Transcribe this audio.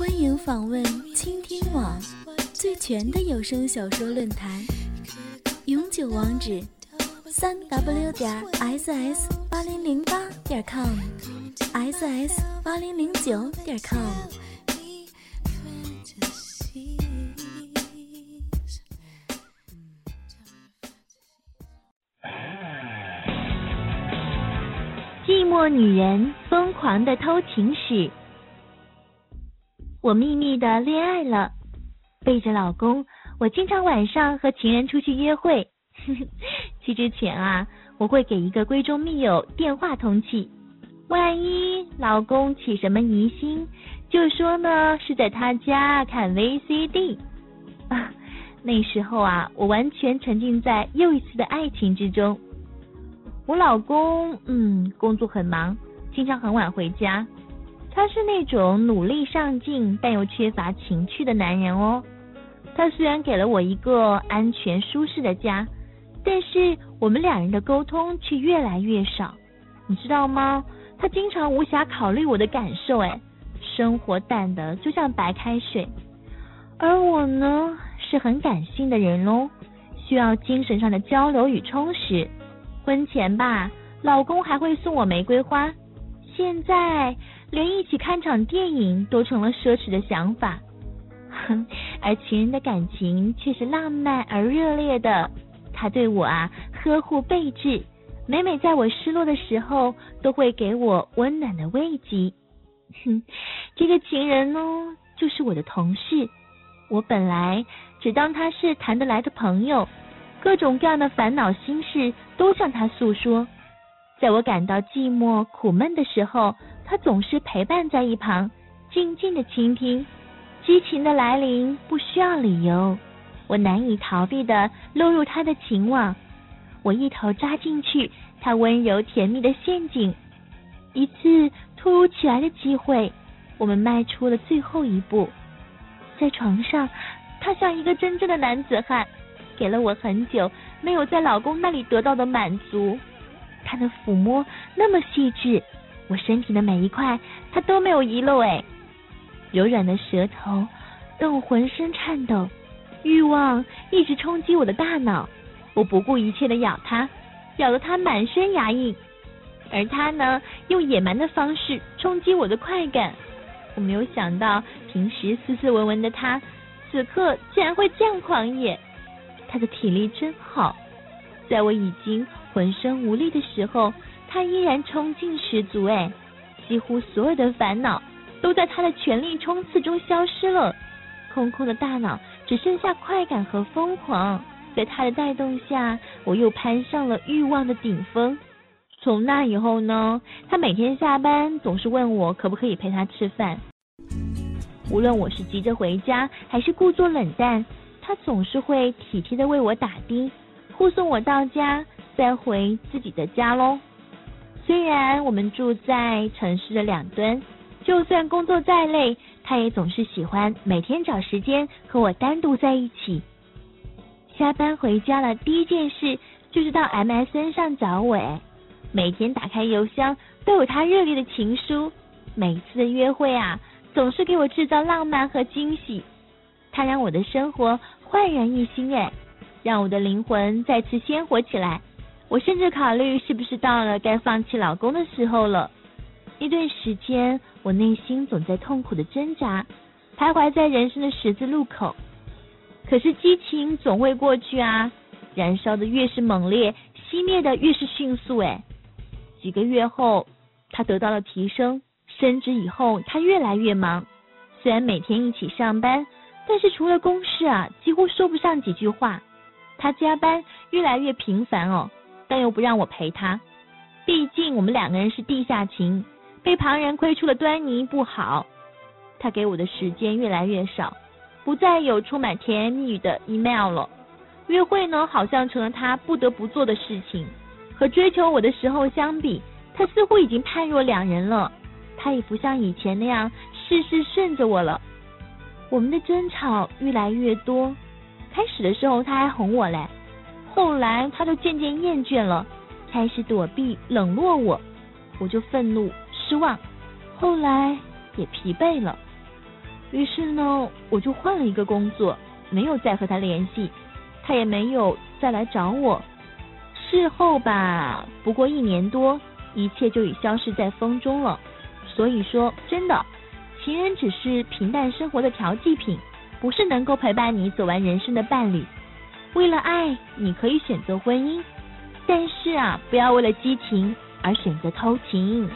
欢迎访问倾听网最全的有声小说论坛，永久网址：三 w 点 ss 八零零八点 com，ss 八零零九点 com。寂寞女人疯狂的偷情史。我秘密的恋爱了，背着老公，我经常晚上和情人出去约会。去之前啊，我会给一个闺中密友电话通气，万一老公起什么疑心，就说呢是在他家看 VCD。啊，那时候啊，我完全沉浸在又一次的爱情之中。我老公嗯，工作很忙，经常很晚回家。他是那种努力上进但又缺乏情趣的男人哦。他虽然给了我一个安全舒适的家，但是我们两人的沟通却越来越少。你知道吗？他经常无暇考虑我的感受，哎，生活淡的就像白开水。而我呢，是很感性的人喽，需要精神上的交流与充实。婚前吧，老公还会送我玫瑰花，现在。连一起看场电影都成了奢侈的想法，哼，而情人的感情却是浪漫而热烈的。他对我啊呵护备至，每每在我失落的时候，都会给我温暖的慰藉。哼，这个情人呢，就是我的同事。我本来只当他是谈得来的朋友，各种各样的烦恼心事都向他诉说。在我感到寂寞苦闷的时候。他总是陪伴在一旁，静静的倾听。激情的来临不需要理由，我难以逃避的落入他的情网。我一头扎进去，他温柔甜蜜的陷阱。一次突如其来的机会，我们迈出了最后一步。在床上，他像一个真正的男子汉，给了我很久没有在老公那里得到的满足。他的抚摸那么细致。我身体的每一块，他都没有遗漏哎。柔软的舌头让我浑身颤抖，欲望一直冲击我的大脑。我不顾一切的咬他，咬得他满身牙印，而他呢，用野蛮的方式冲击我的快感。我没有想到，平时斯斯文文的他，此刻竟然会这样狂野。他的体力真好，在我已经浑身无力的时候。他依然冲劲十足，哎，几乎所有的烦恼都在他的全力冲刺中消失了，空空的大脑只剩下快感和疯狂。在他的带动下，我又攀上了欲望的顶峰。从那以后呢，他每天下班总是问我可不可以陪他吃饭。无论我是急着回家，还是故作冷淡，他总是会体贴的为我打的，护送我到家，再回自己的家喽。虽然我们住在城市的两端，就算工作再累，他也总是喜欢每天找时间和我单独在一起。下班回家了，第一件事就是到 MSN 上找我。每天打开邮箱都有他热烈的情书，每次的约会啊，总是给我制造浪漫和惊喜。他让我的生活焕然一新，哎，让我的灵魂再次鲜活起来。我甚至考虑是不是到了该放弃老公的时候了。一段时间，我内心总在痛苦的挣扎，徘徊在人生的十字路口。可是激情总会过去啊，燃烧的越是猛烈，熄灭的越是迅速。哎，几个月后，他得到了提升，升职以后，他越来越忙。虽然每天一起上班，但是除了公事啊，几乎说不上几句话。他加班越来越频繁哦。但又不让我陪他，毕竟我们两个人是地下情，被旁人窥出了端倪不好。他给我的时间越来越少，不再有充满甜言蜜语的 email 了。约会呢，好像成了他不得不做的事情。和追求我的时候相比，他似乎已经判若两人了。他也不像以前那样事事顺着我了。我们的争吵越来越多，开始的时候他还哄我嘞。后来他就渐渐厌倦了，开始躲避冷落我，我就愤怒失望，后来也疲惫了。于是呢，我就换了一个工作，没有再和他联系，他也没有再来找我。事后吧，不过一年多，一切就已消失在风中了。所以说，真的，情人只是平淡生活的调剂品，不是能够陪伴你走完人生的伴侣。为了爱，你可以选择婚姻，但是啊，不要为了激情而选择偷情。